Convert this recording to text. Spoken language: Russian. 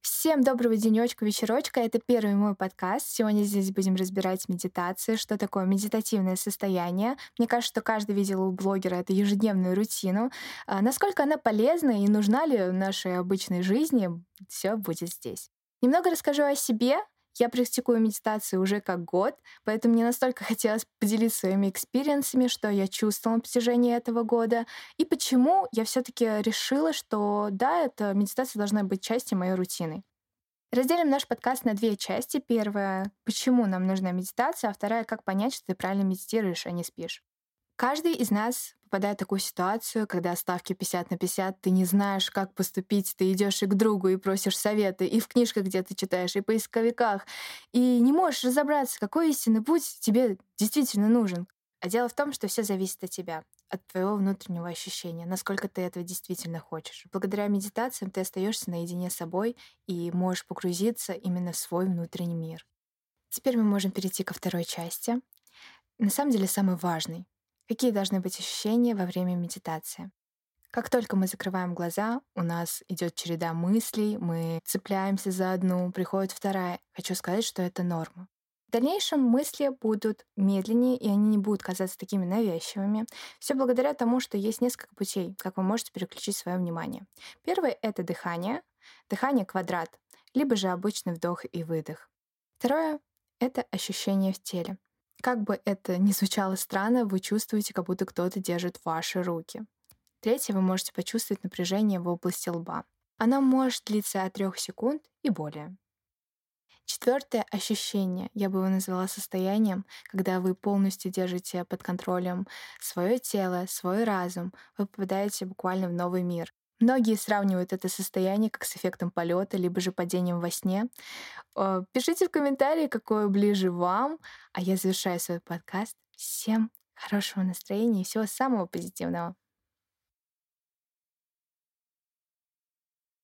Всем доброго денечка, вечерочка. Это первый мой подкаст. Сегодня здесь будем разбирать медитации, что такое медитативное состояние. Мне кажется, что каждый видел у блогера эту ежедневную рутину. А насколько она полезна и нужна ли в нашей обычной жизни, все будет здесь. Немного расскажу о себе. Я практикую медитацию уже как год, поэтому мне настолько хотелось поделиться своими experience ами, что я чувствовала на протяжении этого года, и почему я все таки решила, что да, эта медитация должна быть частью моей рутины. Разделим наш подкаст на две части. Первая — почему нам нужна медитация, а вторая — как понять, что ты правильно медитируешь, а не спишь. Каждый из нас попадает в такую ситуацию, когда ставки 50 на 50, ты не знаешь, как поступить, ты идешь и к другу и просишь советы, и в книжках где-то читаешь, и в поисковиках, и не можешь разобраться, какой истинный путь тебе действительно нужен. А дело в том, что все зависит от тебя, от твоего внутреннего ощущения, насколько ты этого действительно хочешь. Благодаря медитациям ты остаешься наедине с собой и можешь погрузиться именно в свой внутренний мир. Теперь мы можем перейти ко второй части. На самом деле самый важный. Какие должны быть ощущения во время медитации? Как только мы закрываем глаза, у нас идет череда мыслей, мы цепляемся за одну, приходит вторая. Хочу сказать, что это норма. В дальнейшем мысли будут медленнее, и они не будут казаться такими навязчивыми. Все благодаря тому, что есть несколько путей, как вы можете переключить свое внимание. Первый — это дыхание. Дыхание квадрат, либо же обычный вдох и выдох. Второе — это ощущение в теле. Как бы это ни звучало странно, вы чувствуете, как будто кто-то держит ваши руки. Третье, вы можете почувствовать напряжение в области лба. Оно может длиться от 3 секунд и более. Четвертое ощущение, я бы его назвала состоянием, когда вы полностью держите под контролем свое тело, свой разум, вы попадаете буквально в новый мир. Многие сравнивают это состояние как с эффектом полета, либо же падением во сне. Э, пишите в комментарии, какое ближе вам. А я завершаю свой подкаст. Всем хорошего настроения и всего самого позитивного.